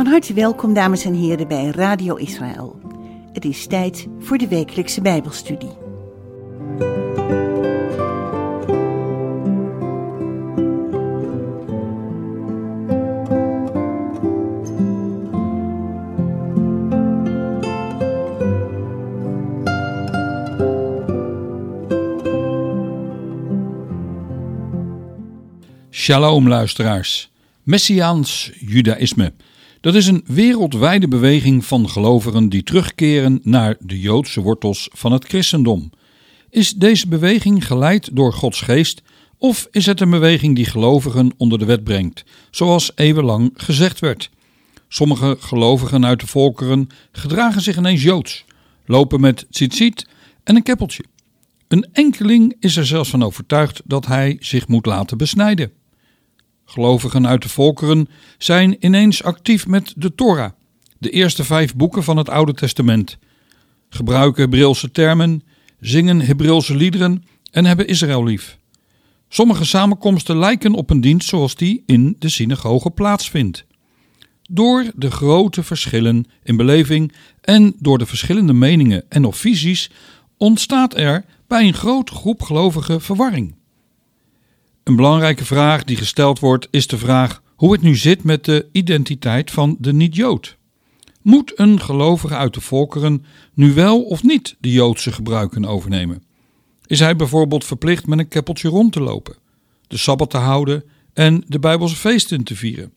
Van harte welkom, dames en heren, bij Radio Israël. Het is tijd voor de wekelijkse Bijbelstudie. Shalom luisteraars. Messiaans Judaïsme. Dat is een wereldwijde beweging van gelovigen die terugkeren naar de Joodse wortels van het christendom. Is deze beweging geleid door Gods geest of is het een beweging die gelovigen onder de wet brengt, zoals eeuwenlang gezegd werd? Sommige gelovigen uit de volkeren gedragen zich ineens Joods, lopen met tzitzit en een keppeltje. Een enkeling is er zelfs van overtuigd dat hij zich moet laten besnijden. Gelovigen uit de volkeren zijn ineens actief met de Torah, de eerste vijf boeken van het Oude Testament, gebruiken Hebreeuwse termen, zingen Hebreeuwse liederen en hebben Israël lief. Sommige samenkomsten lijken op een dienst zoals die in de synagoge plaatsvindt. Door de grote verschillen in beleving en door de verschillende meningen en of visies ontstaat er bij een grote groep gelovigen verwarring. Een belangrijke vraag die gesteld wordt is de vraag hoe het nu zit met de identiteit van de niet-Jood. Moet een gelovige uit de volkeren nu wel of niet de Joodse gebruiken overnemen? Is hij bijvoorbeeld verplicht met een keppeltje rond te lopen, de Sabbat te houden en de Bijbelse feesten te vieren?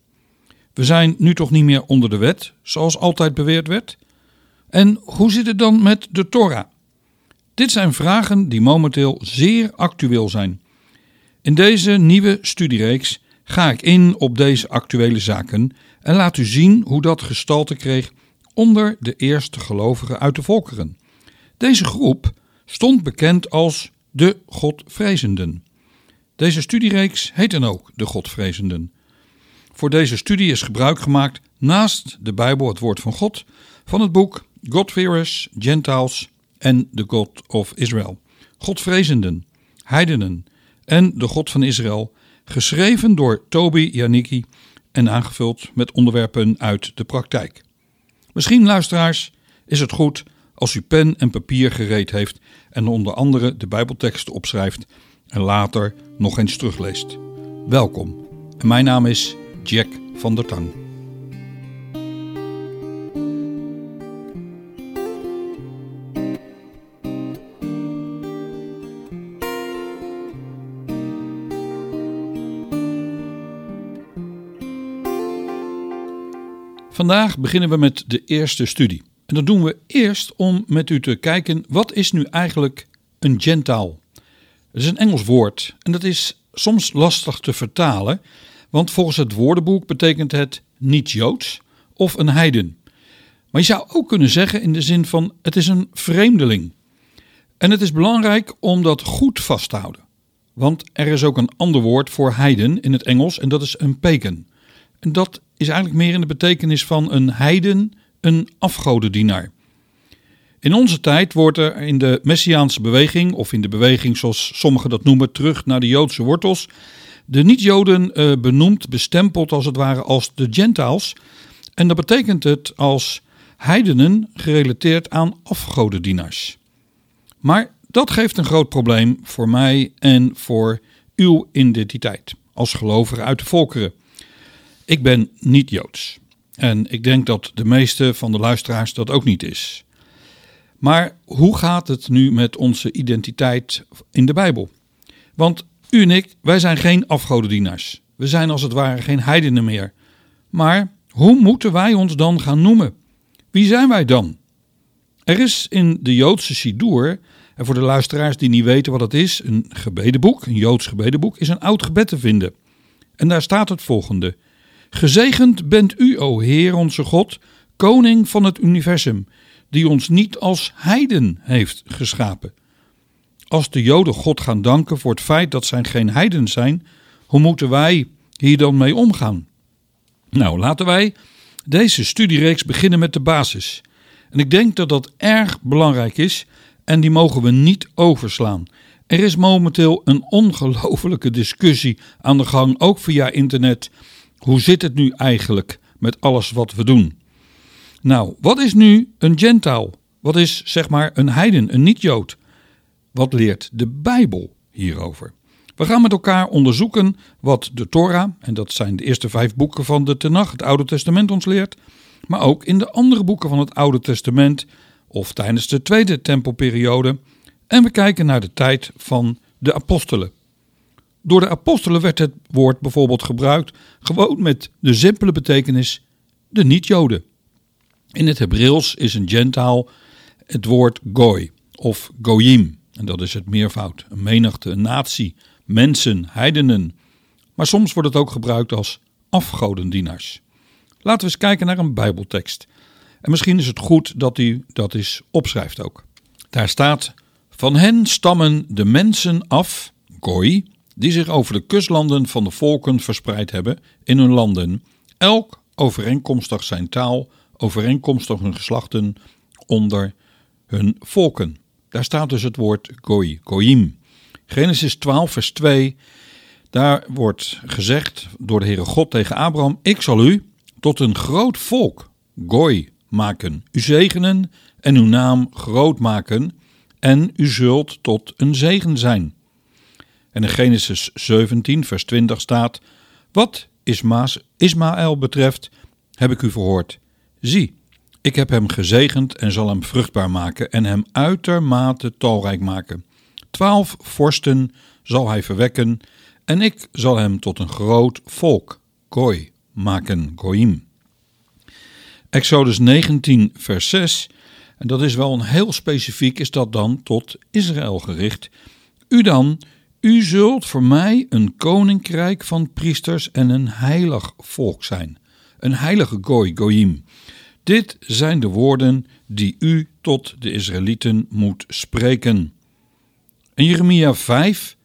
We zijn nu toch niet meer onder de wet, zoals altijd beweerd werd? En hoe zit het dan met de Torah? Dit zijn vragen die momenteel zeer actueel zijn. In deze nieuwe studiereeks ga ik in op deze actuele zaken en laat u zien hoe dat gestalte kreeg onder de eerste gelovigen uit de volkeren. Deze groep stond bekend als de Godvrezenden. Deze studiereeks heet dan ook de Godvrezenden. Voor deze studie is gebruik gemaakt naast de Bijbel, het woord van God, van het boek Godfearers, Gentiles en the God of Israel. Godvrezenden, heidenen, en de God van Israël, geschreven door Toby Janicki en aangevuld met onderwerpen uit de praktijk. Misschien, luisteraars, is het goed als u pen en papier gereed heeft en onder andere de Bijbelteksten opschrijft en later nog eens terugleest. Welkom. En mijn naam is Jack van der Tang. Vandaag beginnen we met de eerste studie. En dat doen we eerst om met u te kijken wat is nu eigenlijk een gentaal. Het is een Engels woord en dat is soms lastig te vertalen, want volgens het woordenboek betekent het niet Joods of een heiden. Maar je zou ook kunnen zeggen in de zin van het is een vreemdeling. En het is belangrijk om dat goed vast te houden. Want er is ook een ander woord voor heiden in het Engels en dat is een pagan. En dat is eigenlijk meer in de betekenis van een heiden, een afgodendienaar. In onze tijd wordt er in de Messiaanse beweging, of in de beweging zoals sommigen dat noemen, terug naar de Joodse wortels, de niet-Joden uh, benoemd, bestempeld als het ware als de Gentiles. En dat betekent het als heidenen gerelateerd aan afgodendienaars. Maar dat geeft een groot probleem voor mij en voor uw identiteit als gelovige uit de volkeren. Ik ben niet Joods. En ik denk dat de meeste van de luisteraars dat ook niet is. Maar hoe gaat het nu met onze identiteit in de Bijbel? Want u en ik, wij zijn geen afgodendienaars. We zijn als het ware geen heidenen meer. Maar hoe moeten wij ons dan gaan noemen? Wie zijn wij dan? Er is in de Joodse Sidur, en voor de luisteraars die niet weten wat dat is, een gebedenboek, een Joods gebedenboek, is een oud gebed te vinden. En daar staat het volgende: Gezegend bent u, o Heer onze God, koning van het universum, die ons niet als heiden heeft geschapen. Als de Joden God gaan danken voor het feit dat zij geen heiden zijn, hoe moeten wij hier dan mee omgaan? Nou, laten wij deze studiereeks beginnen met de basis. En ik denk dat dat erg belangrijk is en die mogen we niet overslaan. Er is momenteel een ongelofelijke discussie aan de gang, ook via internet. Hoe zit het nu eigenlijk met alles wat we doen? Nou, wat is nu een gentaal? Wat is zeg maar een heiden, een niet-jood? Wat leert de Bijbel hierover? We gaan met elkaar onderzoeken wat de Torah, en dat zijn de eerste vijf boeken van de Tenach, het Oude Testament, ons leert, maar ook in de andere boeken van het Oude Testament of tijdens de Tweede Tempelperiode. En we kijken naar de tijd van de apostelen. Door de apostelen werd het woord bijvoorbeeld gebruikt gewoon met de simpele betekenis de niet-Joden. In het Hebreeuws is een gentaal het woord goy of goyim. En dat is het meervoud, een menigte, een natie, mensen, heidenen. Maar soms wordt het ook gebruikt als afgodendienaars. Laten we eens kijken naar een Bijbeltekst. En misschien is het goed dat u dat eens opschrijft ook. Daar staat: Van hen stammen de mensen af, goy, die zich over de kustlanden van de volken verspreid hebben in hun landen, elk overeenkomstig zijn taal, overeenkomstig hun geslachten onder hun volken. Daar staat dus het woord goy, goyim. Genesis 12, vers 2. Daar wordt gezegd door de Heere God tegen Abraham: Ik zal u tot een groot volk, goy, maken, u zegenen en uw naam groot maken, en u zult tot een zegen zijn. En in Genesis 17, vers 20 staat: Wat Ismaël betreft, heb ik u verhoord. Zie, ik heb hem gezegend en zal hem vruchtbaar maken en hem uitermate talrijk maken. Twaalf vorsten zal hij verwekken en ik zal hem tot een groot volk, gooi, maken, goim. Exodus 19, vers 6, en dat is wel een heel specifiek, is dat dan tot Israël gericht. U dan, u zult voor mij een koninkrijk van priesters en een heilig volk zijn. Een heilige gooi, goyim. Dit zijn de woorden die u tot de Israëlieten moet spreken. In Jeremia 5,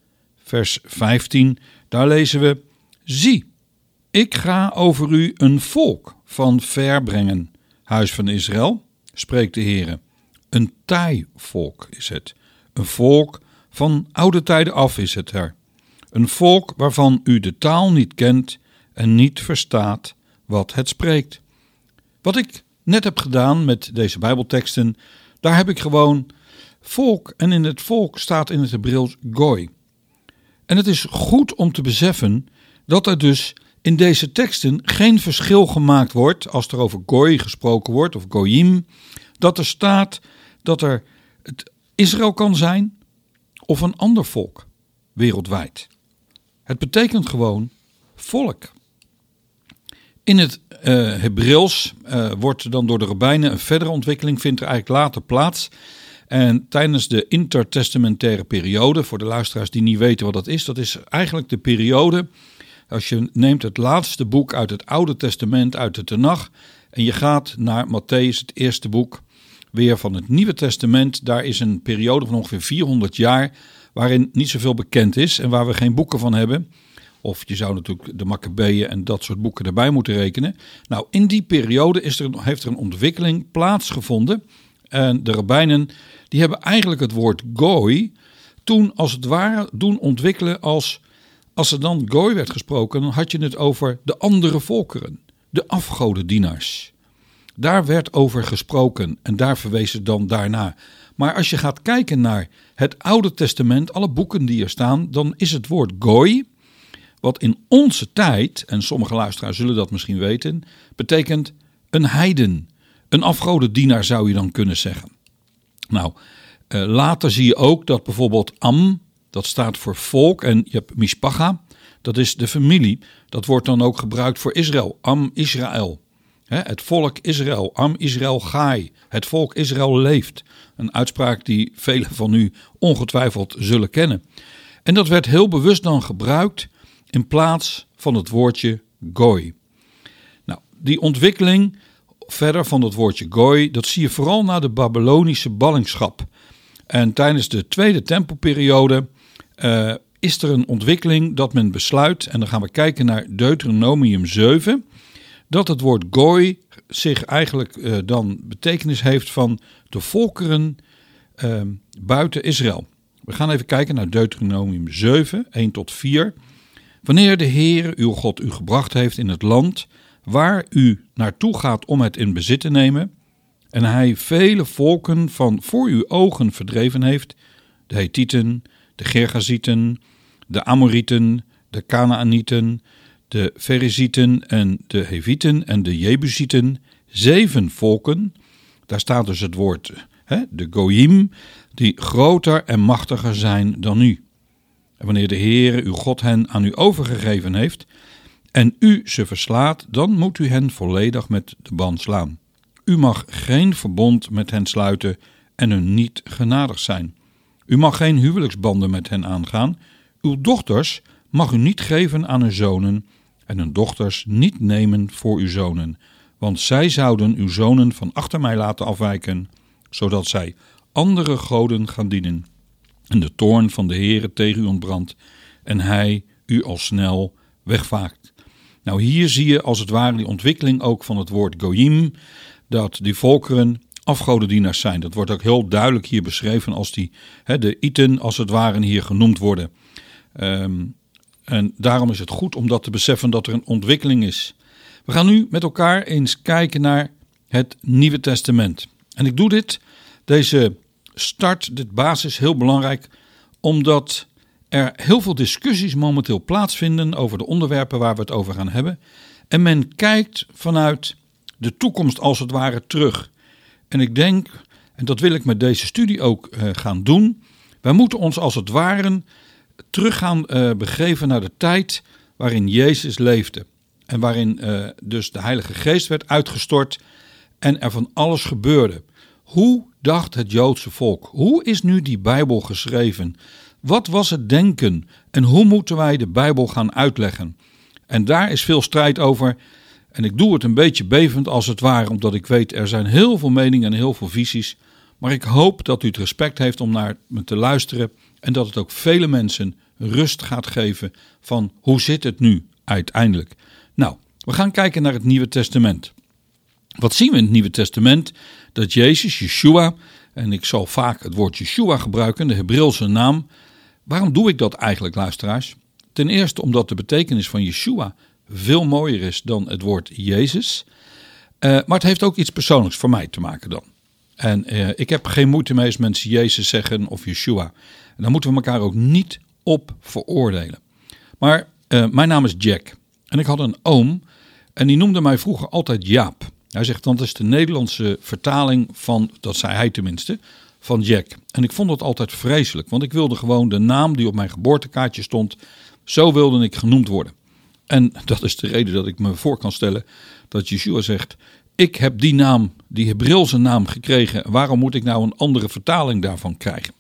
vers 15, daar lezen we: Zie, ik ga over u een volk van ver brengen, huis van Israël, spreekt de Heer. Een taai volk is het. Een volk van oude tijden af is het er. Een volk waarvan u de taal niet kent en niet verstaat wat het spreekt. Wat ik net heb gedaan met deze Bijbelteksten, daar heb ik gewoon volk en in het volk staat in het Hebreeuws gooi. En het is goed om te beseffen dat er dus in deze teksten geen verschil gemaakt wordt als er over gooi gesproken wordt of goyim, dat er staat dat er het Israël kan zijn of een ander volk wereldwijd. Het betekent gewoon volk. In het uh, Hebreeuws uh, wordt dan door de rabbijnen een verdere ontwikkeling vindt er eigenlijk later plaats. En tijdens de intertestamentaire periode, voor de luisteraars die niet weten wat dat is, dat is eigenlijk de periode, als je neemt het laatste boek uit het Oude Testament, uit de Tenach, en je gaat naar Matthäus, het eerste boek, weer van het Nieuwe Testament. Daar is een periode van ongeveer 400 jaar waarin niet zoveel bekend is en waar we geen boeken van hebben. Of je zou natuurlijk de Maccabeeën en dat soort boeken erbij moeten rekenen. Nou, in die periode is er, heeft er een ontwikkeling plaatsgevonden. En de rabbijnen die hebben eigenlijk het woord gooi toen als het ware doen ontwikkelen als... Als er dan gooi werd gesproken, dan had je het over de andere volkeren. De afgodendienaars. Daar werd over gesproken en daar verwees het dan daarna. Maar als je gaat kijken naar het Oude Testament, alle boeken die er staan, dan is het woord gooi wat in onze tijd, en sommige luisteraars zullen dat misschien weten, betekent een heiden. Een afgodendienaar zou je dan kunnen zeggen. Nou, eh, later zie je ook dat bijvoorbeeld Am, dat staat voor volk, en je hebt Mishpacha, dat is de familie. Dat wordt dan ook gebruikt voor Israël, Am Israël. Het volk Israël, Am Israël Gai, het volk Israël leeft. Een uitspraak die velen van u ongetwijfeld zullen kennen. En dat werd heel bewust dan gebruikt in plaats van het woordje gooi. Nou, die ontwikkeling verder van het woordje gooi, dat zie je vooral na de Babylonische ballingschap. En tijdens de tweede tempelperiode uh, is er een ontwikkeling dat men besluit, en dan gaan we kijken naar Deuteronomium 7, dat het woord gooi zich eigenlijk uh, dan betekenis heeft van de volkeren uh, buiten Israël. We gaan even kijken naar Deuteronomium 7, 1 tot 4. Wanneer de Heer uw God u gebracht heeft in het land waar u naartoe gaat om het in bezit te nemen, en hij vele volken van voor uw ogen verdreven heeft, de Hethieten, de Gergazieten, de Amorieten, de Canaanieten, de Ferezieten en de Hevieten en de Jebusieten, zeven volken, daar staat dus het woord, hè, de Goyim, die groter en machtiger zijn dan u. En wanneer de Heere uw God hen aan u overgegeven heeft en u ze verslaat, dan moet u hen volledig met de band slaan. U mag geen verbond met hen sluiten en hun niet genadig zijn. U mag geen huwelijksbanden met hen aangaan. Uw dochters mag u niet geven aan uw zonen en hun dochters niet nemen voor uw zonen, want zij zouden uw zonen van achter mij laten afwijken, zodat zij andere goden gaan dienen. En de toorn van de Heere tegen u ontbrandt en hij u al snel wegvaakt. Nou, hier zie je als het ware die ontwikkeling ook van het woord goyim, dat die volkeren afgodendienaars zijn. Dat wordt ook heel duidelijk hier beschreven als die, de iten als het ware hier genoemd worden. Um, en daarom is het goed om dat te beseffen dat er een ontwikkeling is. We gaan nu met elkaar eens kijken naar het Nieuwe Testament. En ik doe dit, deze start, dit basis, heel belangrijk, omdat er heel veel discussies momenteel plaatsvinden over de onderwerpen waar we het over gaan hebben. En men kijkt vanuit de toekomst als het ware terug. En ik denk, en dat wil ik met deze studie ook uh, gaan doen, wij moeten ons als het ware terug gaan uh, begeven naar de tijd waarin Jezus leefde. En waarin uh, dus de Heilige Geest werd uitgestort en er van alles gebeurde. Hoe dacht het Joodse volk? Hoe is nu die Bijbel geschreven? Wat was het denken en hoe moeten wij de Bijbel gaan uitleggen? En daar is veel strijd over. En ik doe het een beetje bevend als het ware, omdat ik weet er zijn heel veel meningen en heel veel visies. Maar ik hoop dat u het respect heeft om naar me te luisteren en dat het ook vele mensen rust gaat geven van hoe zit het nu uiteindelijk. Nou, we gaan kijken naar het Nieuwe Testament. Wat zien we in het Nieuwe Testament? Dat Jezus, Yeshua, en ik zal vaak het woord Yeshua gebruiken, de Hebreeuwse naam. Waarom doe ik dat eigenlijk, luisteraars? Ten eerste omdat de betekenis van Yeshua veel mooier is dan het woord Jezus. Uh, maar het heeft ook iets persoonlijks voor mij te maken dan. En uh, ik heb geen moeite mee als mensen Jezus zeggen of Yeshua. En daar moeten we elkaar ook niet op veroordelen. Maar uh, mijn naam is Jack. En ik had een oom en die noemde mij vroeger altijd Jaap. Hij zegt, dat is de Nederlandse vertaling van, dat zei hij tenminste, van Jack. En ik vond dat altijd vreselijk, want ik wilde gewoon de naam die op mijn geboortekaartje stond, zo wilde ik genoemd worden. En dat is de reden dat ik me voor kan stellen dat Yeshua zegt, ik heb die naam, die Hebreeuwse naam gekregen, waarom moet ik nou een andere vertaling daarvan krijgen?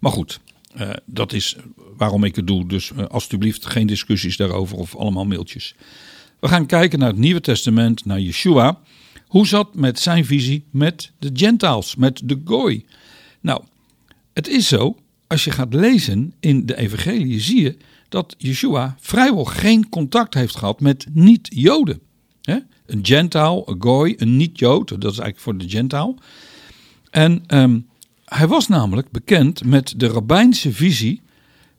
Maar goed, uh, dat is waarom ik het doe. Dus uh, alstublieft geen discussies daarover of allemaal mailtjes. We gaan kijken naar het Nieuwe Testament, naar Yeshua. Hoe zat met zijn visie met de Gentiles, met de Gooi? Nou, het is zo, als je gaat lezen in de evangelie, zie je dat Yeshua vrijwel geen contact heeft gehad met niet-Joden. Een Gentile, een Gooi, een niet-Jood, dat is eigenlijk voor de Gentile. En um, hij was namelijk bekend met de rabbijnse visie,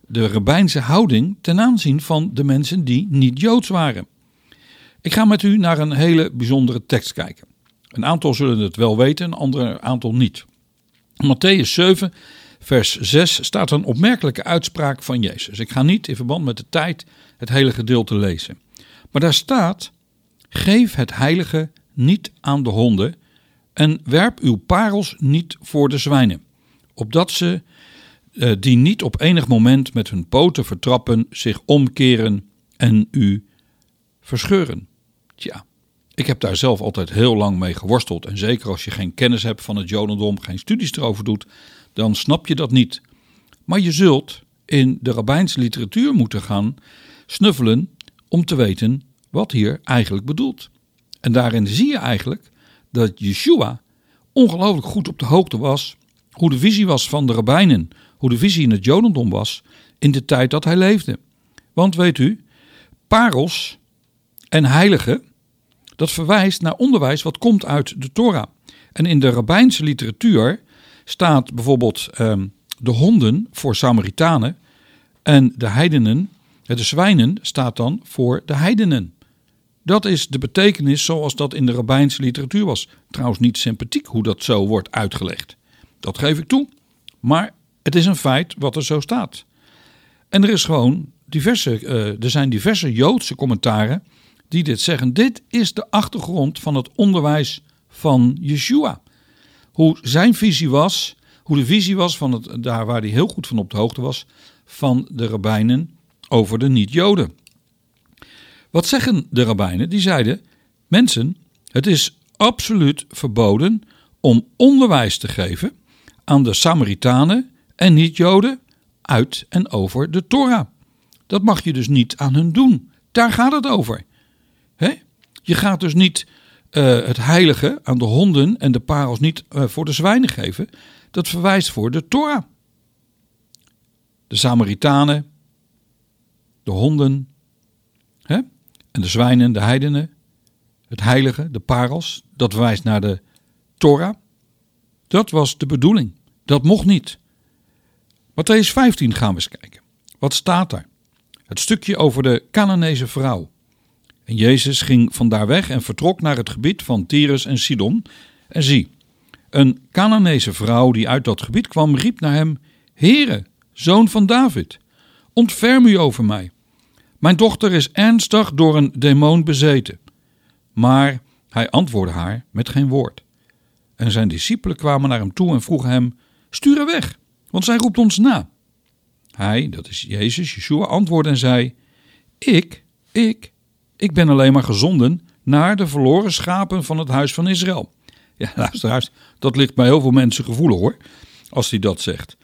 de rabbijnse houding ten aanzien van de mensen die niet Joods waren. Ik ga met u naar een hele bijzondere tekst kijken. Een aantal zullen het wel weten, een ander aantal niet. Matthäus 7, vers 6 staat een opmerkelijke uitspraak van Jezus. Ik ga niet in verband met de tijd het hele gedeelte lezen. Maar daar staat: Geef het heilige niet aan de honden en werp uw parels niet voor de zwijnen, opdat ze, uh, die niet op enig moment met hun poten vertrappen, zich omkeren en u verscheuren. Tja, ik heb daar zelf altijd heel lang mee geworsteld. En zeker als je geen kennis hebt van het Jodendom, geen studies erover doet, dan snap je dat niet. Maar je zult in de rabbijnse literatuur moeten gaan snuffelen om te weten wat hier eigenlijk bedoelt. En daarin zie je eigenlijk dat Yeshua ongelooflijk goed op de hoogte was hoe de visie was van de rabbijnen, hoe de visie in het Jodendom was in de tijd dat hij leefde. Want weet u, parels en heiligen, Dat verwijst naar onderwijs wat komt uit de Torah. En in de rabbijnse literatuur staat bijvoorbeeld ehm, de honden voor Samaritanen en de heidenen, de zwijnen staat dan voor de heidenen. Dat is de betekenis zoals dat in de rabbijnse literatuur was. Trouwens niet sympathiek hoe dat zo wordt uitgelegd. Dat geef ik toe. Maar het is een feit wat er zo staat. En er, is gewoon diverse, uh, er zijn diverse Joodse commentaren die dit zeggen. Dit is de achtergrond van het onderwijs van Yeshua. Hoe zijn visie was, hoe de visie was van het, daar waar hij heel goed van op de hoogte was, van de rabbijnen over de niet-Joden. Wat zeggen de rabbijnen? Die zeiden: Mensen, het is absoluut verboden om onderwijs te geven aan de Samaritanen en niet-Joden uit en over de Torah. Dat mag je dus niet aan hun doen. Daar gaat het over. Je gaat dus niet uh, het heilige aan de honden en de parels niet uh, voor de zwijnen geven. Dat verwijst voor de Torah. De Samaritanen, de honden hè? En de zwijnen, de heidenen, het heilige, de parels, dat verwijst naar de Torah. Dat was de bedoeling. Dat mocht niet. Matthäus 15 gaan we eens kijken. Wat staat daar? Het stukje over de Canaanese vrouw. En Jezus ging vandaar weg en vertrok naar het gebied van Tyrus en Sidon. En zie, een Canaanese vrouw die uit dat gebied kwam, riep naar hem: Heere, zoon van David, ontferm u over mij. Mijn dochter is ernstig door een demon bezeten. Maar hij antwoordde haar met geen woord. En zijn discipelen kwamen naar hem toe en vroegen hem: Stuur haar weg, want zij roept ons na. Hij, dat is Jezus, Yeshua, antwoordde en zei: Ik, ik, ik ben alleen maar gezonden naar de verloren schapen van het huis van Israël. Ja, luisteraars, dat ligt bij heel veel mensen gevoelig hoor, als hij dat zegt.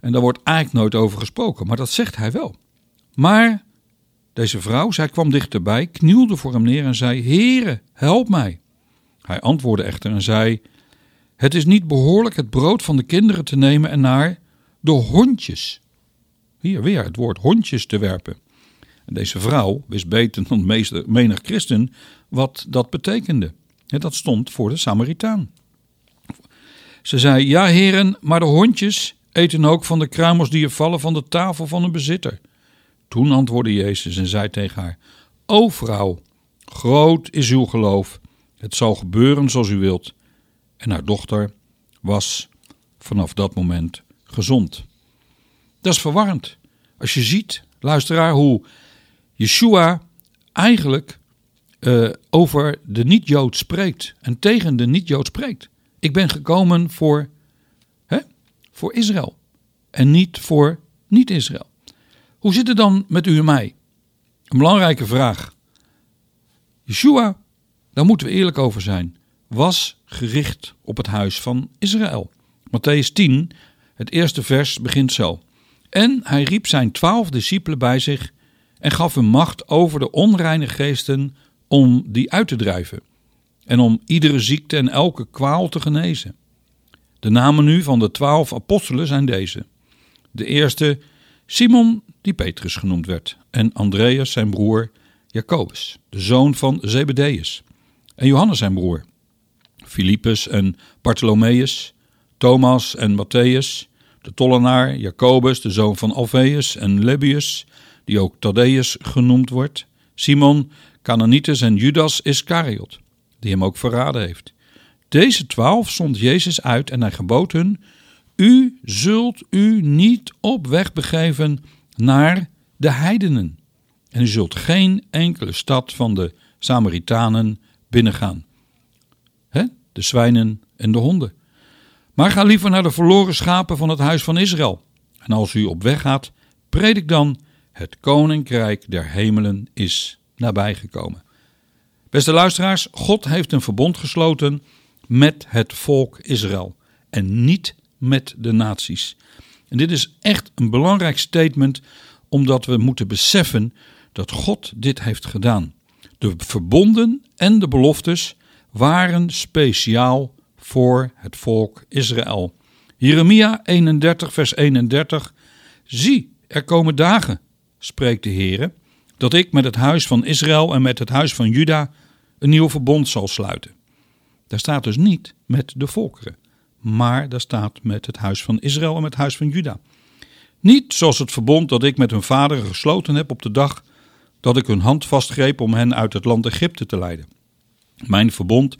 En daar wordt eigenlijk nooit over gesproken, maar dat zegt hij wel. Maar deze vrouw, zij kwam dichterbij, knielde voor hem neer en zei: Heere, help mij. Hij antwoordde echter en zei: Het is niet behoorlijk het brood van de kinderen te nemen en naar de hondjes. Hier weer het woord hondjes te werpen. En deze vrouw wist beter dan menig christen wat dat betekende. En dat stond voor de Samaritaan. Ze zei: Ja, heren, maar de hondjes eten ook van de kruimels die er vallen van de tafel van een bezitter. Toen antwoordde Jezus en zei tegen haar: O vrouw, groot is uw geloof. Het zal gebeuren zoals u wilt. En haar dochter was vanaf dat moment gezond. Dat is verwarrend. Als je ziet, luisteraar, hoe Yeshua eigenlijk uh, over de niet-Jood spreekt en tegen de niet-Jood spreekt. Ik ben gekomen voor, hè, voor Israël en niet voor niet-Israël. Hoe zit het dan met u en mij? Een belangrijke vraag. Yeshua, daar moeten we eerlijk over zijn, was gericht op het huis van Israël. Matthäus 10, het eerste vers begint zo. En hij riep zijn twaalf discipelen bij zich en gaf hem macht over de onreine geesten om die uit te drijven en om iedere ziekte en elke kwaal te genezen. De namen nu van de twaalf apostelen zijn deze. De eerste Simon, die Petrus genoemd werd, en Andreas zijn broer, Jacobus, de zoon van Zebedeus, en Johannes zijn broer, Filippus en Bartholomeus, Thomas en Matthäus, de tollenaar, Jacobus, de zoon van Alfeus en Lebbeus, die ook Thaddeus genoemd wordt, Simon, Cananitus en Judas Iscariot, die hem ook verraden heeft. Deze twaalf zond Jezus uit en hij gebood hun: U zult u niet op weg begeven naar de heidenen. En u zult geen enkele stad van de Samaritanen binnengaan. He? De zwijnen en de honden. Maar ga liever naar de verloren schapen van het huis van Israël. En als u op weg gaat, predik dan: Het koninkrijk der hemelen is nabijgekomen. Beste luisteraars, God heeft een verbond gesloten met het volk Israël en niet met de naties. En dit is echt een belangrijk statement, omdat we moeten beseffen dat God dit heeft gedaan. De verbonden en de beloftes waren speciaal voor het volk Israël. Jeremia 31, vers 31. Zie, er komen dagen, spreekt de Heer, dat ik met het huis van Israël en met het huis van Juda een nieuw verbond zal sluiten. Daar staat dus niet met de volkeren, maar daar staat met het huis van Israël en met het huis van Juda. Niet zoals het verbond dat ik met hun vader gesloten heb op de dag dat ik hun hand vastgreep om hen uit het land Egypte te leiden. Mijn verbond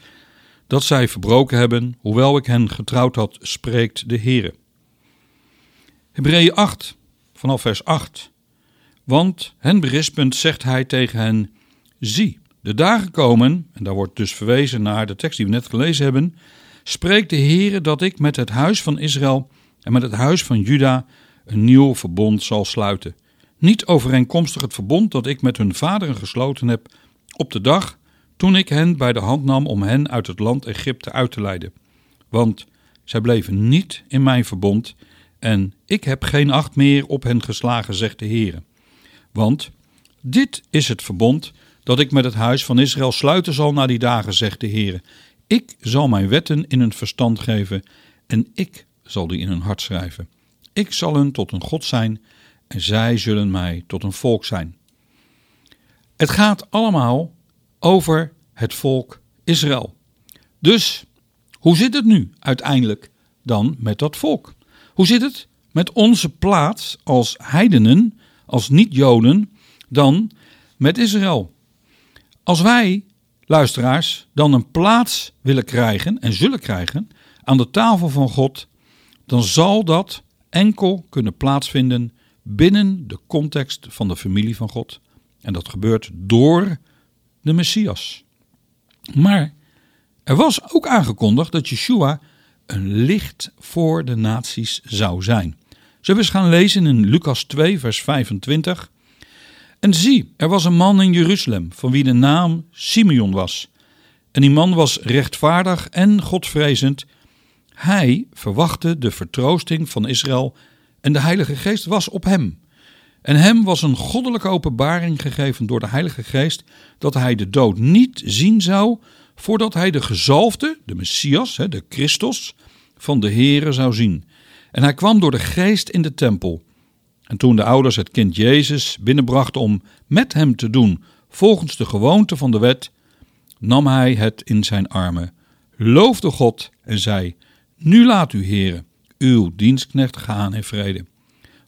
dat zij verbroken hebben, hoewel ik hen getrouwd had, spreekt de Heere. Hebreeën 8, vanaf vers 8. Want hen berispend zegt hij tegen hen: Zie, de dagen komen, en daar wordt dus verwezen naar de tekst die we net gelezen hebben, spreekt de Heere dat ik met het huis van Israël en met het huis van Juda een nieuw verbond zal sluiten. Niet overeenkomstig het verbond dat ik met hun vaderen gesloten heb op de dag toen ik hen bij de hand nam om hen uit het land Egypte uit te leiden. Want zij bleven niet in mijn verbond en ik heb geen acht meer op hen geslagen, zegt de Heere. Want dit is het verbond dat ik met het huis van Israël sluiten zal na die dagen, zegt de Heere. Ik zal mijn wetten in hun verstand geven en ik zal die in hun hart schrijven. Ik zal hun tot een God zijn en zij zullen mij tot een volk zijn. Het gaat allemaal over het volk Israël. Dus hoe zit het nu uiteindelijk dan met dat volk? Hoe zit het met onze plaats als heidenen, als niet-Joden, dan met Israël? Als wij, luisteraars, dan een plaats willen krijgen en zullen krijgen aan de tafel van God, dan zal dat enkel kunnen plaatsvinden binnen de context van de familie van God. En dat gebeurt door de Messias. Maar er was ook aangekondigd dat Yeshua een licht voor de naties zou zijn. Zullen we eens gaan lezen in Lucas 2, vers 25. En zie, er was een man in Jeruzalem, van wie de naam Simeon was. En die man was rechtvaardig en godvrezend. Hij verwachtte de vertroosting van Israël en de Heilige Geest was op hem. En hem was een goddelijke openbaring gegeven door de Heilige Geest dat hij de dood niet zien zou voordat hij de gezalfde, de Messias, de Christus, van de Here zou zien. En hij kwam door de Geest in de tempel. En toen de ouders het kind Jezus binnenbrachten om met hem te doen volgens de gewoonte van de wet, nam hij het in zijn armen, loofde God en zei: Nu laat u, Heere, uw dienstknecht gaan in vrede,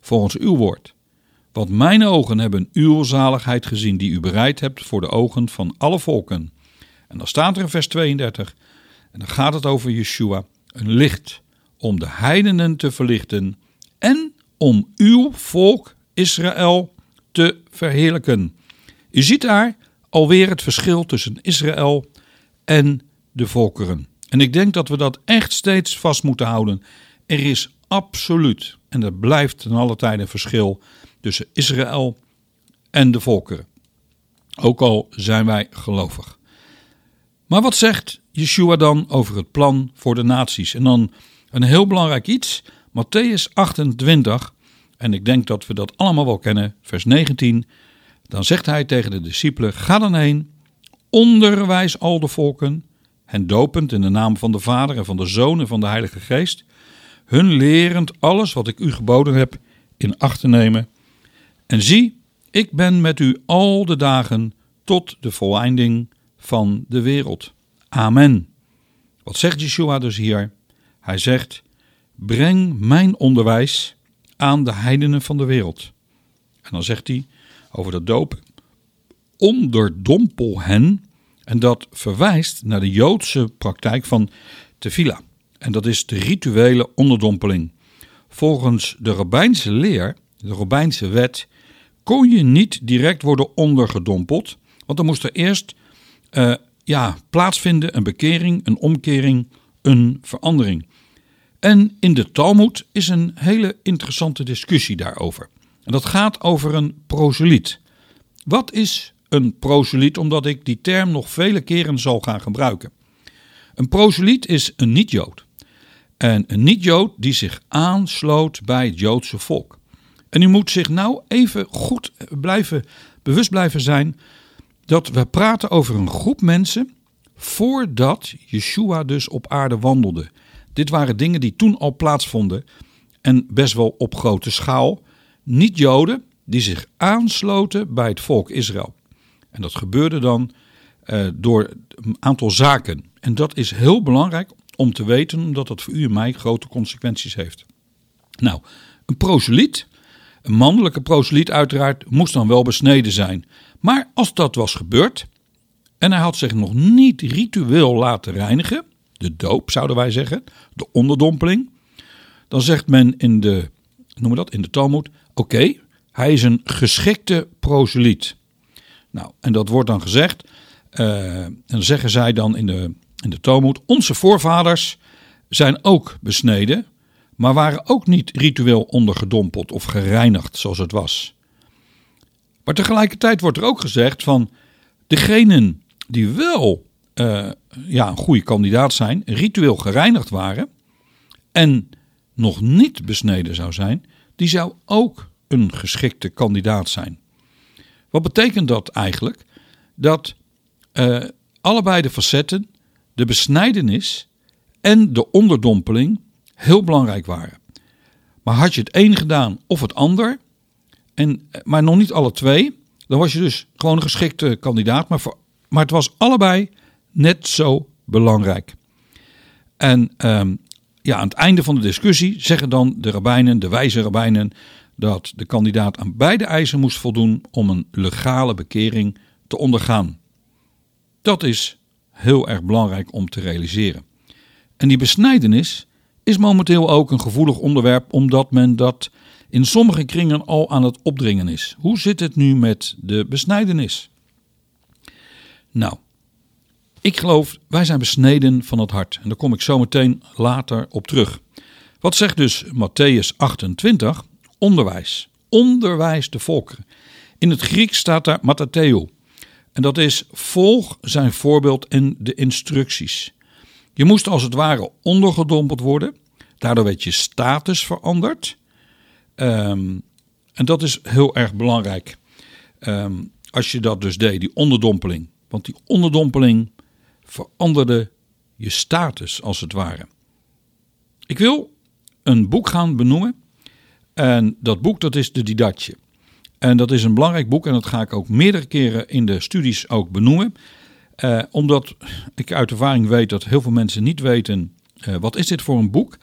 volgens uw woord. Want mijn ogen hebben uw zaligheid gezien, die u bereid hebt voor de ogen van alle volken. En dan staat er in vers 32, en dan gaat het over Yeshua, een licht om de heidenen te verlichten en om uw volk Israël te verheerlijken. Je ziet daar alweer het verschil tussen Israël en de volkeren. En ik denk dat we dat echt steeds vast moeten houden. Er is absoluut, en er blijft ten alle tijde een verschil tussen Israël en de volkeren. Ook al zijn wij gelovig. Maar wat zegt Yeshua dan over het plan voor de naties? En dan een heel belangrijk iets, Matthäus 28, en ik denk dat we dat allemaal wel kennen, vers 19. Dan zegt hij tegen de discipelen: Ga dan heen, onderwijs al de volken, hen dopend in de naam van de Vader en van de Zoon en van de Heilige Geest, hun lerend alles wat ik u geboden heb in acht te nemen. En zie, ik ben met u al de dagen tot de voleinding van de wereld. Amen. Wat zegt Yeshua dus hier? Hij zegt: Breng mijn onderwijs aan de heidenen van de wereld. En dan zegt hij over dat dopen: Onderdompel hen. En dat verwijst naar de Joodse praktijk van tefila. En dat is de rituele onderdompeling. Volgens de rabbijnse leer, de rabbijnse wet, kon je niet direct worden ondergedompeld. Want dan moest er eerst uh, ja, plaatsvinden een bekering, een omkering, een verandering. En in de Talmud is een hele interessante discussie daarover. En dat gaat over een proseliet. Wat is een proseliet? Omdat ik die term nog vele keren zal gaan gebruiken. Een proseliet is een niet-Jood. En een niet-Jood die zich aansloot bij het Joodse volk. En u moet zich nou even goed blijven, bewust blijven zijn dat we praten over een groep mensen voordat Yeshua dus op aarde wandelde. Dit waren dingen die toen al plaatsvonden en best wel op grote schaal. Niet-Joden die zich aansloten bij het volk Israël. En dat gebeurde dan uh, door een aantal zaken. En dat is heel belangrijk om te weten, omdat dat voor u en mij grote consequenties heeft. Nou, een proseliet, een mannelijke proseliet uiteraard, moest dan wel besneden zijn. Maar als dat was gebeurd en hij had zich nog niet ritueel laten reinigen, de doop zouden wij zeggen, de onderdompeling, dan zegt men in de, noem dat, in de Talmud, oké, hij is een geschikte proseliet. Nou, en dat wordt dan gezegd, uh, en dan zeggen zij dan in de, in de Talmud, onze voorvaders zijn ook besneden, maar waren ook niet ritueel ondergedompeld of gereinigd zoals het was. Maar tegelijkertijd wordt er ook gezegd van degenen die wel uh, ja, een goede kandidaat zijn, ritueel gereinigd waren en nog niet besneden zou zijn, die zou ook een geschikte kandidaat zijn. Wat betekent dat eigenlijk? Dat uh, allebei de facetten, de besnijdenis en de onderdompeling, heel belangrijk waren. Maar had je het een gedaan of het ander, en, maar nog niet alle twee, dan was je dus gewoon een geschikte kandidaat. Maar, maar het was allebei net zo belangrijk. En um, ja, aan het einde van de discussie zeggen dan de rabbijnen, de wijze rabbijnen, dat de kandidaat aan beide eisen moest voldoen om een legale bekering te ondergaan. Dat is heel erg belangrijk om te realiseren. En die besnijdenis is momenteel ook een gevoelig onderwerp, omdat men dat in sommige kringen al aan het opdringen is. Hoe zit het nu met de besnijdenis? Nou, ik geloof, wij zijn besneden van het hart. En daar kom ik zo meteen later op terug. Wat zegt dus Matthäus 28? Onderwijs. Onderwijs de volkeren. In het Grieks staat daar matateo. En dat is volg zijn voorbeeld en de instructies. Je moest als het ware ondergedompeld worden. Daardoor werd je status veranderd. Um, en dat is heel erg belangrijk. Um, als je dat dus deed, die onderdompeling. Want die onderdompeling veranderde je status als het ware. Ik wil een boek gaan benoemen. En dat boek dat is de Didatje. En dat is een belangrijk boek en dat ga ik ook meerdere keren in de studies ook benoemen. Uh, omdat ik uit ervaring weet dat heel veel mensen niet weten, uh, wat is dit voor een boek?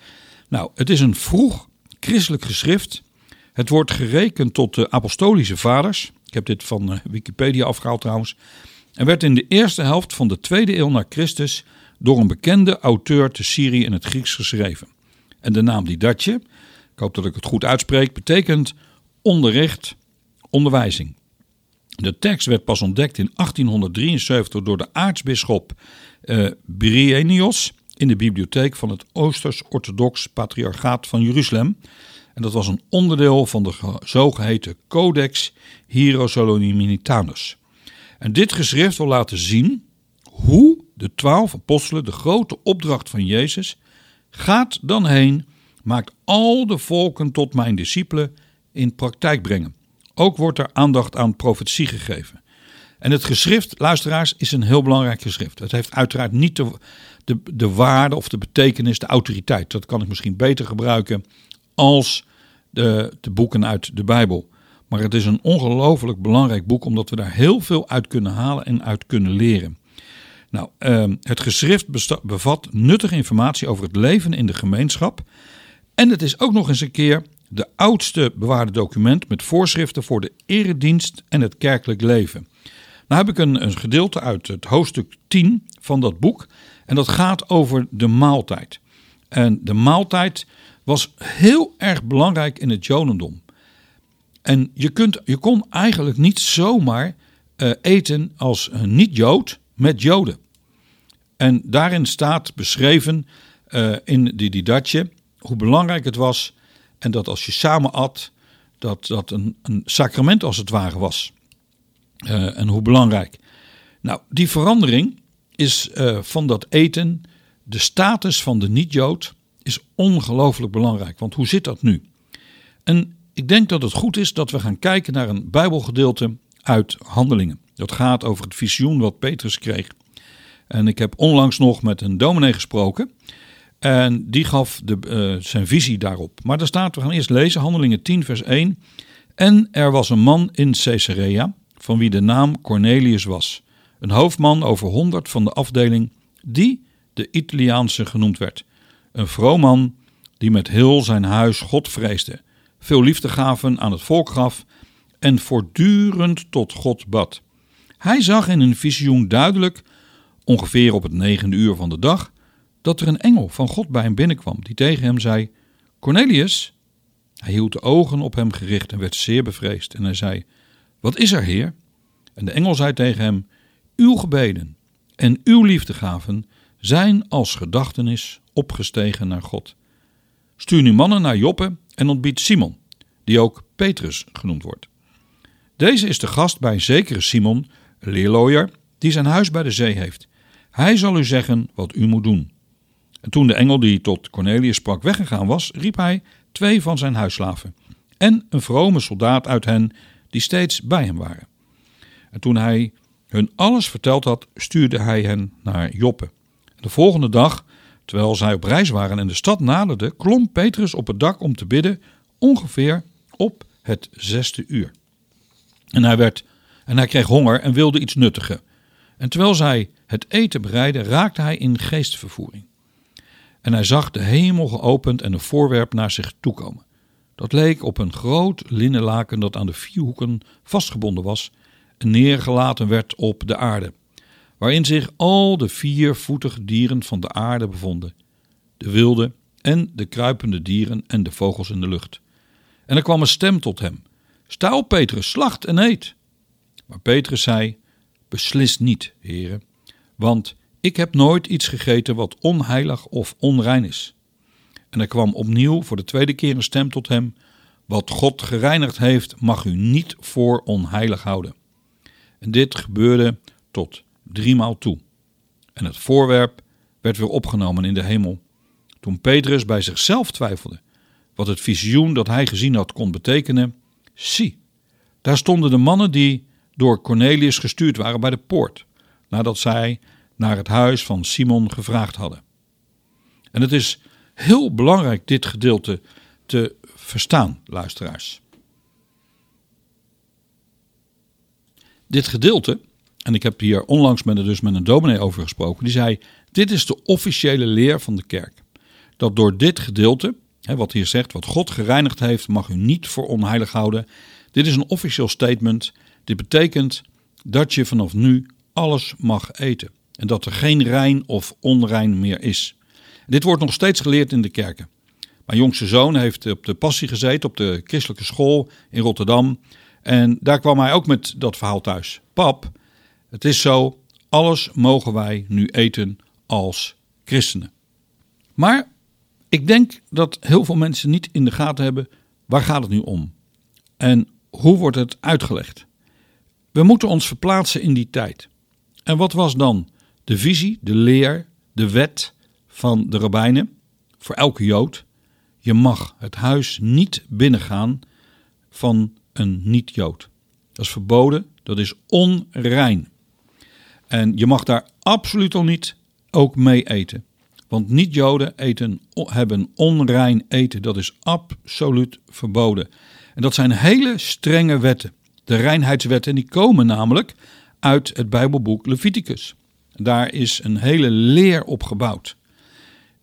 Nou, het is een vroeg christelijk geschrift. Het wordt gerekend tot de apostolische vaders. Ik heb dit van uh, Wikipedia afgehaald trouwens. En werd in de eerste helft van de tweede eeuw na Christus door een bekende auteur te Syrië in het Grieks geschreven. En de naam Didatje, ik hoop dat ik het goed uitspreek, betekent onderricht, onderwijzing. De tekst werd pas ontdekt in 1873 door de aartsbisschop uh, Brenios in de bibliotheek van het Oosters-Orthodox Patriarchaat van Jeruzalem. En dat was een onderdeel van de zogeheten Codex Hierosolyminitanus. En dit geschrift wil laten zien hoe de twaalf apostelen de grote opdracht van Jezus gaat dan heen, maakt al de volken tot mijn discipelen in praktijk brengen. Ook wordt er aandacht aan profetie gegeven. En het geschrift, luisteraars, is een heel belangrijk geschrift. Het heeft uiteraard niet de, de, de waarde of de betekenis, de autoriteit. Dat kan ik misschien beter gebruiken als de, de boeken uit de Bijbel. Maar het is een ongelooflijk belangrijk boek, omdat we daar heel veel uit kunnen halen en uit kunnen leren. Nou, ehm, het geschrift bevat nuttige informatie over het leven in de gemeenschap. En het is ook nog eens een keer de oudste bewaarde document met voorschriften voor de eredienst en het kerkelijk leven. Nou heb ik een, een gedeelte uit het hoofdstuk 10 van dat boek. En dat gaat over de maaltijd. En de maaltijd was heel erg belangrijk in het Jodendom. En je, kunt, je kon eigenlijk niet zomaar uh, eten als een niet-Jood met Joden. En daarin staat beschreven uh, in die didatje hoe belangrijk het was. En dat als je samen at, dat dat een, een sacrament als het ware was. Uh, en hoe belangrijk. Nou, die verandering is van dat eten, de status van de niet-Jood, is ongelooflijk belangrijk. Want hoe zit dat nu? En ik denk dat het goed is dat we gaan kijken naar een Bijbelgedeelte uit Handelingen. Dat gaat over het visioen wat Petrus kreeg. En ik heb onlangs nog met een dominee gesproken. En die gaf de, uh, zijn visie daarop. Maar daar staat, we gaan eerst lezen, Handelingen 10, vers 1. En er was een man in Caesarea, van wie de naam Cornelius was. een hoofdman over honderd van de afdeling die de Italiaanse genoemd werd. Een vroom man die met heel zijn huis God vreesde, veel liefde gaven aan het volk gaf en voortdurend tot God bad. Hij zag in een visioen duidelijk, ongeveer op het negende uur van de dag, dat er een engel van God bij hem binnenkwam, die tegen hem zei: Cornelius. Hij hield de ogen op hem gericht en werd zeer bevreesd. En hij zei: Wat is er, Heer? En de engel zei tegen hem: Uw gebeden en uw liefdegaven zijn als gedachtenis opgestegen naar God. Stuur nu mannen naar Joppe en ontbied Simon, die ook Petrus genoemd wordt. Deze is de gast bij zekere Simon, een leerlooier, die zijn huis bij de zee heeft. Hij zal u zeggen wat u moet doen. En toen de engel die tot Cornelius sprak weggegaan was, riep hij twee van zijn huisslaven en een vrome soldaat uit hen die steeds bij hem waren. En toen hij hun alles verteld had, stuurde hij hen naar Joppe. De volgende dag, terwijl zij op reis waren en de stad naderde, klom Petrus op het dak om te bidden, ongeveer op het zesde uur. En hij, werd, en hij kreeg honger en wilde iets nuttigen. En terwijl zij het eten bereidden, raakte hij in geestvervoering. En hij zag de hemel geopend en een voorwerp naar zich toekomen. Dat leek op een groot linnen laken dat aan de vier hoeken vastgebonden was en neergelaten werd op de aarde, waarin zich al de viervoetige dieren van de aarde bevonden, de wilde en de kruipende dieren en de vogels in de lucht. En er kwam een stem tot hem: Sta op, Petrus, slacht en eet. Maar Petrus zei: Beslis niet, heren, want ik heb nooit iets gegeten wat onheilig of onrein is. En er kwam opnieuw voor de tweede keer een stem tot hem: Wat God gereinigd heeft, mag u niet voor onheilig houden. En dit gebeurde tot driemaal toe. En het voorwerp werd weer opgenomen in de hemel. Toen Petrus bij zichzelf twijfelde wat het visioen dat hij gezien had kon betekenen, zie, daar stonden de mannen die door Cornelius gestuurd waren bij de poort, nadat zij naar het huis van Simon gevraagd hadden. En het is heel belangrijk dit gedeelte te verstaan, luisteraars. Dit gedeelte, en ik heb hier onlangs met, dus met een dominee over gesproken, die zei: Dit is de officiële leer van de kerk. Dat door dit gedeelte, hè, wat hier zegt, wat God gereinigd heeft, mag u niet voor onheilig houden. Dit is een officieel statement. Dit betekent dat je vanaf nu alles mag eten. En dat er geen rein of onrein meer is. Dit wordt nog steeds geleerd in de kerken. Mijn jongste zoon heeft op de passie gezeten op de christelijke school in Rotterdam. En daar kwam hij ook met dat verhaal thuis. Pap, het is zo, alles mogen wij nu eten als christenen. Maar ik denk dat heel veel mensen niet in de gaten hebben waar gaat het nu om? En hoe wordt het uitgelegd? We moeten ons verplaatsen in die tijd. En wat was dan de visie, de leer, de wet van de rabbijnen voor elke Jood? Je mag het huis niet binnengaan van een niet-Jood. Dat is verboden, dat is onrein. En je mag daar absoluut al niet ook mee eten. Want niet-Joden eten, hebben onrein eten. Dat is absoluut verboden. En dat zijn hele strenge wetten. De reinheidswetten die komen namelijk uit het Bijbelboek Leviticus. Daar is een hele leer op gebouwd.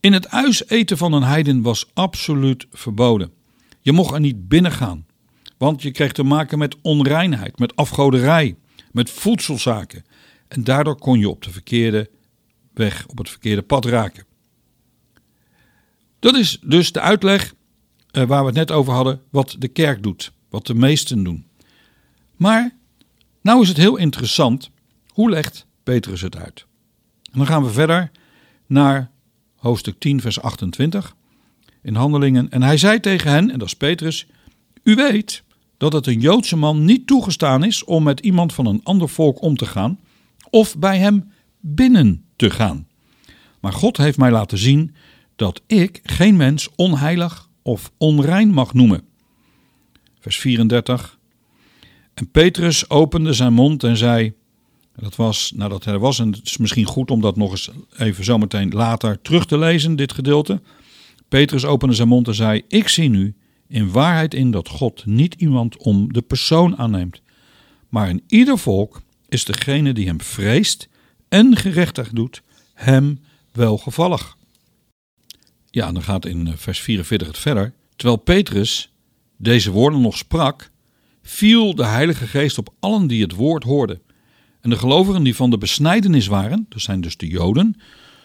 In het huis eten van een heiden was absoluut verboden. Je mocht er niet binnen gaan. Want je kreeg te maken met onreinheid, met afgoderij, met voedselzaken. En daardoor kon je op de verkeerde weg, op het verkeerde pad raken. Dat is dus de uitleg eh, waar we het net over hadden, wat de kerk doet, wat de meesten doen. Maar nou is het heel interessant, hoe legt Petrus het uit? Dan gaan we verder naar hoofdstuk 10, vers 28 in Handelingen. En hij zei tegen hen, en dat is Petrus, u weet dat het een Joodse man niet toegestaan is om met iemand van een ander volk om te gaan of bij hem binnen te gaan. Maar God heeft mij laten zien dat ik geen mens onheilig of onrein mag noemen. Vers 34. En Petrus opende zijn mond en zei: Dat was nadat er was, en het is misschien goed om dat nog eens even zometeen later terug te lezen, dit gedeelte. Petrus opende zijn mond en zei: Ik zie nu in waarheid in dat God niet iemand om de persoon aanneemt, maar in ieder volk is degene die hem vreest en gerechtig doet, hem welgevallig. Ja, dan gaat in vers 44 het verder. Terwijl Petrus deze woorden nog sprak, viel de Heilige Geest op allen die het woord hoorden. En de gelovigen die van de besnijdenis waren, dat zijn dus de Joden,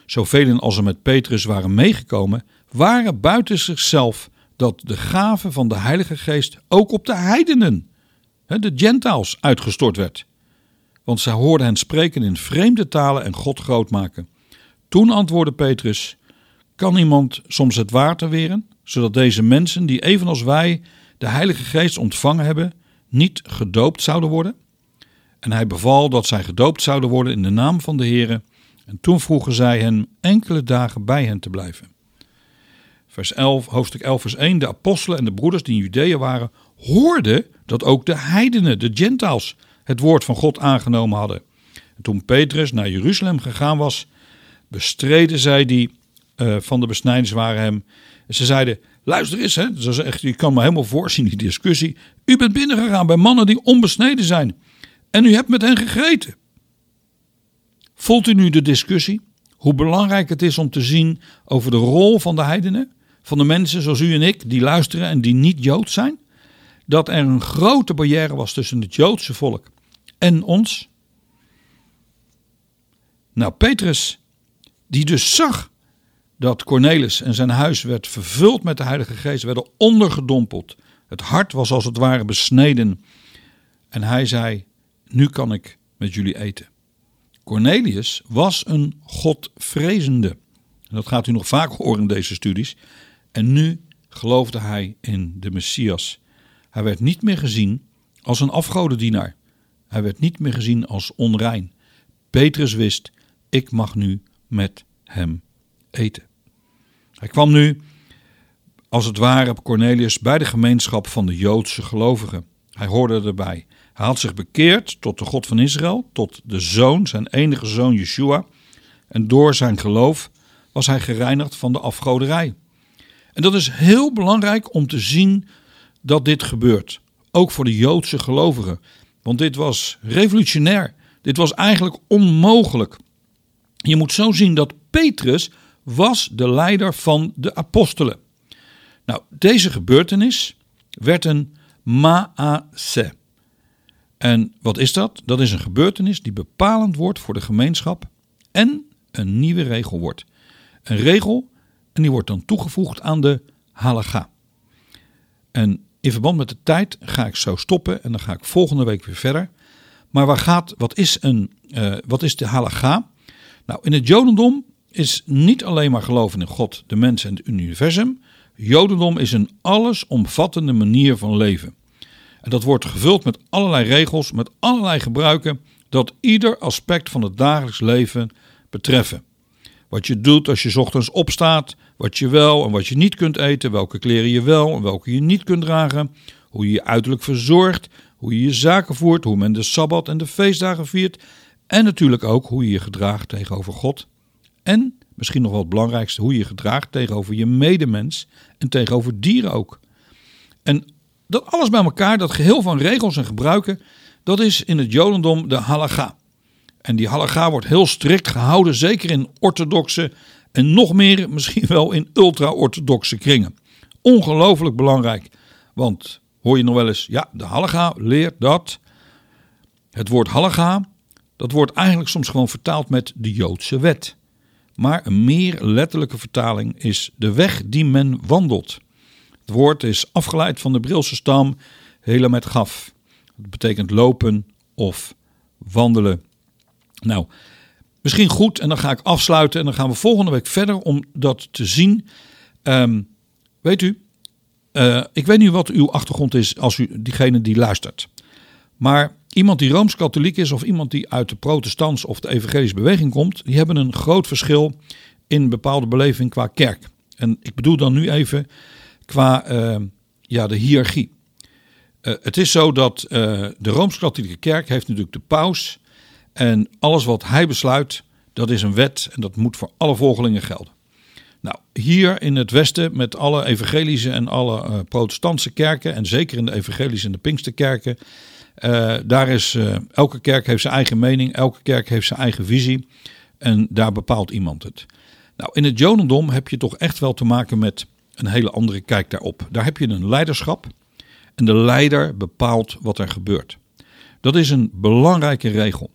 zoveel als er met Petrus waren meegekomen, waren buiten zichzelf dat de gave van de Heilige Geest ook op de heidenen, de Gentiles, uitgestort werd. Want zij hoorden hen spreken in vreemde talen en God groot maken. Toen antwoordde Petrus: Kan iemand soms het water weren, zodat deze mensen, die evenals wij de Heilige Geest ontvangen hebben, niet gedoopt zouden worden? En hij beval dat zij gedoopt zouden worden in de naam van de Heere. En toen vroegen zij hen enkele dagen bij hen te blijven. Vers 11, hoofdstuk 11, vers 1. De apostelen en de broeders die in Judea waren, hoorden dat ook de heidenen, de Gentiles, het woord van God aangenomen hadden. En toen Petrus naar Jeruzalem gegaan was, bestreden zij die uh, van de besnijders waren hem. Ze zeiden, luister eens, hè, dat is echt, je kan me helemaal voorzien die discussie. U bent binnengegaan bij mannen die onbesneden zijn. En u hebt met hen gegeten. Voelt u nu de discussie? Hoe belangrijk het is om te zien over de rol van de heidenen? Van de mensen zoals u en ik, die luisteren en die niet Jood zijn? Dat er een grote barrière was tussen het Joodse volk en ons? Nou, Petrus, die dus zag dat Cornelis en zijn huis werd vervuld met de Heilige Geest, werden ondergedompeld. Het hart was als het ware besneden. En hij zei: Nu kan ik met jullie eten. Cornelius was een Godvrezende. Dat gaat u nog vaak horen in deze studies. En nu geloofde hij in de Messias. Hij werd niet meer gezien als een afgodendienaar. Hij werd niet meer gezien als onrein. Petrus wist: ik mag nu met hem eten. Hij kwam nu, als het ware, op Cornelius bij de gemeenschap van de Joodse gelovigen. Hij hoorde erbij. Hij had zich bekeerd tot de God van Israël, tot de zoon, zijn enige zoon Yeshua. En door zijn geloof was hij gereinigd van de afgoderij. En dat is heel belangrijk om te zien dat dit gebeurt. Ook voor de Joodse gelovigen. Want dit was revolutionair. Dit was eigenlijk onmogelijk. Je moet zo zien dat Petrus was de leider van de apostelen. Nou, deze gebeurtenis werd een ma'ase. En wat is dat? Dat is een gebeurtenis die bepalend wordt voor de gemeenschap en een nieuwe regel wordt. Een regel en die wordt dan toegevoegd aan de halacha. En in verband met de tijd ga ik zo stoppen en dan ga ik volgende week weer verder. Maar waar gaat, wat, is een, uh, wat is de halacha? Nou, in het Jodendom is niet alleen maar geloven in God, de mens en het universum. Jodendom is een allesomvattende manier van leven. En dat wordt gevuld met allerlei regels, met allerlei gebruiken dat ieder aspect van het dagelijks leven betreffen. Wat je doet als je ochtends opstaat, wat je wel en wat je niet kunt eten, welke kleren je wel en welke je niet kunt dragen, hoe je je uiterlijk verzorgt, hoe je je zaken voert, hoe men de sabbat en de feestdagen viert en natuurlijk ook hoe je je gedraagt tegenover God en misschien nog wel het belangrijkste, hoe je je gedraagt tegenover je medemens en tegenover dieren ook. En dat alles bij elkaar, dat geheel van regels en gebruiken, dat is in het Jodendom de halacha. En die halacha wordt heel strikt gehouden, zeker in orthodoxe en nog meer misschien wel in ultra-orthodoxe kringen. Ongelooflijk belangrijk, want hoor je nog wel eens, ja, de halacha leert dat. Het woord halacha, dat wordt eigenlijk soms gewoon vertaald met de Joodse wet. Maar een meer letterlijke vertaling is de weg die men wandelt. Het woord is afgeleid van de Brilse stam hele met gaf. Dat betekent lopen of wandelen. Nou, misschien goed en dan ga ik afsluiten en dan gaan we volgende week verder om dat te zien. Ehm, weet u, uh, ik weet niet wat uw achtergrond is als u diegene die luistert. Maar iemand die rooms-katholiek is of iemand die uit de protestants of de evangelische beweging komt, die hebben een groot verschil in bepaalde beleving qua kerk. En ik bedoel dan nu even qua uh, ja, de hiërarchie. Uh, het is zo dat uh, de Rooms-Katholieke Kerk heeft natuurlijk de paus. En alles wat hij besluit, dat is een wet en dat moet voor alle volgelingen gelden. Nou, hier in het Westen, met alle evangelische en alle protestantse kerken, en zeker in de evangelische en de Pinksterkerken, Uh, daar is, uh, elke kerk heeft zijn eigen mening, elke kerk heeft zijn eigen visie en daar bepaalt iemand het. Nou, in het Jodendom heb je toch echt wel te maken met een hele andere kijk daarop. Daar heb je een leiderschap en de leider bepaalt wat er gebeurt. Dat is een belangrijke regel.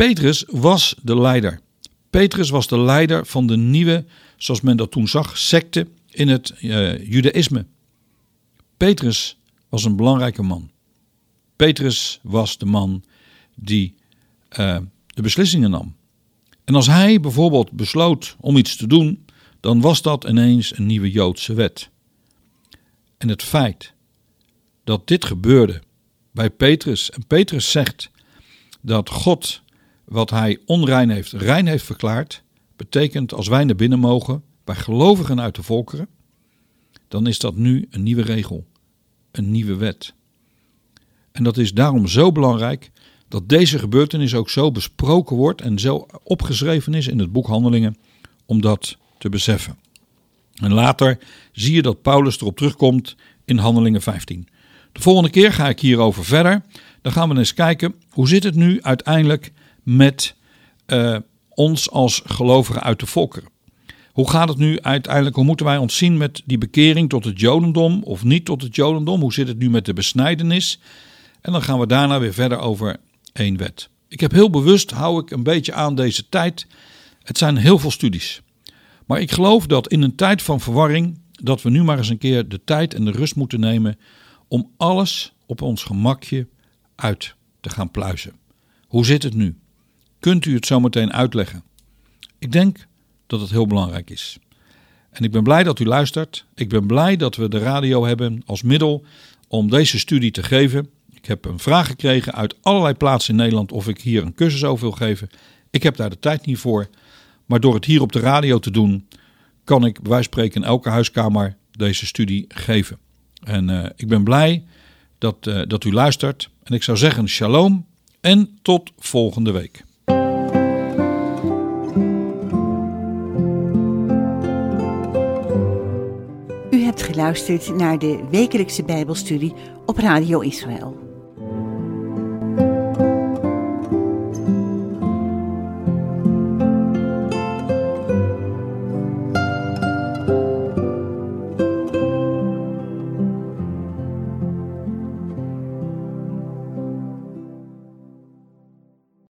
Petrus was de leider. Petrus was de leider van de nieuwe, zoals men dat toen zag, secte in het uh, Judaïsme. Petrus was een belangrijke man. Petrus was de man die uh, de beslissingen nam. En als hij bijvoorbeeld besloot om iets te doen, dan was dat ineens een nieuwe Joodse wet. En het feit dat dit gebeurde bij Petrus, en Petrus zegt dat God wat hij onrein heeft, rein heeft verklaard, betekent als wij naar binnen mogen bij gelovigen uit de volkeren, dan is dat nu een nieuwe regel, een nieuwe wet. En dat is daarom zo belangrijk dat deze gebeurtenis ook zo besproken wordt en zo opgeschreven is in het boek Handelingen, om dat te beseffen. En later zie je dat Paulus erop terugkomt in Handelingen 15. De volgende keer ga ik hierover verder. Dan gaan we eens kijken hoe zit het nu uiteindelijk met uh, ons als gelovigen uit de volkeren. Hoe gaat het nu uiteindelijk? Hoe moeten wij ons zien met die bekering tot het Jodendom of niet tot het Jodendom? Hoe zit het nu met de besnijdenis? En dan gaan we daarna weer verder over één wet. Ik heb heel bewust, hou ik een beetje aan deze tijd. Het zijn heel veel studies. Maar ik geloof dat in een tijd van verwarring, dat we nu maar eens een keer de tijd en de rust moeten nemen om alles op ons gemakje uit te gaan pluizen. Hoe zit het nu? Kunt u het zometeen uitleggen? Ik denk dat het heel belangrijk is. En ik ben blij dat u luistert. Ik ben blij dat we de radio hebben als middel om deze studie te geven. Ik heb een vraag gekregen uit allerlei plaatsen in Nederland of ik hier een cursus over wil geven. Ik heb daar de tijd niet voor. Maar door het hier op de radio te doen, kan ik bij spreken in elke huiskamer deze studie geven. En uh, ik ben blij dat, uh, dat u luistert. En ik zou zeggen shalom en tot volgende week. Hebt geluisterd naar de wekelijkse Bijbelstudie op Radio Israël.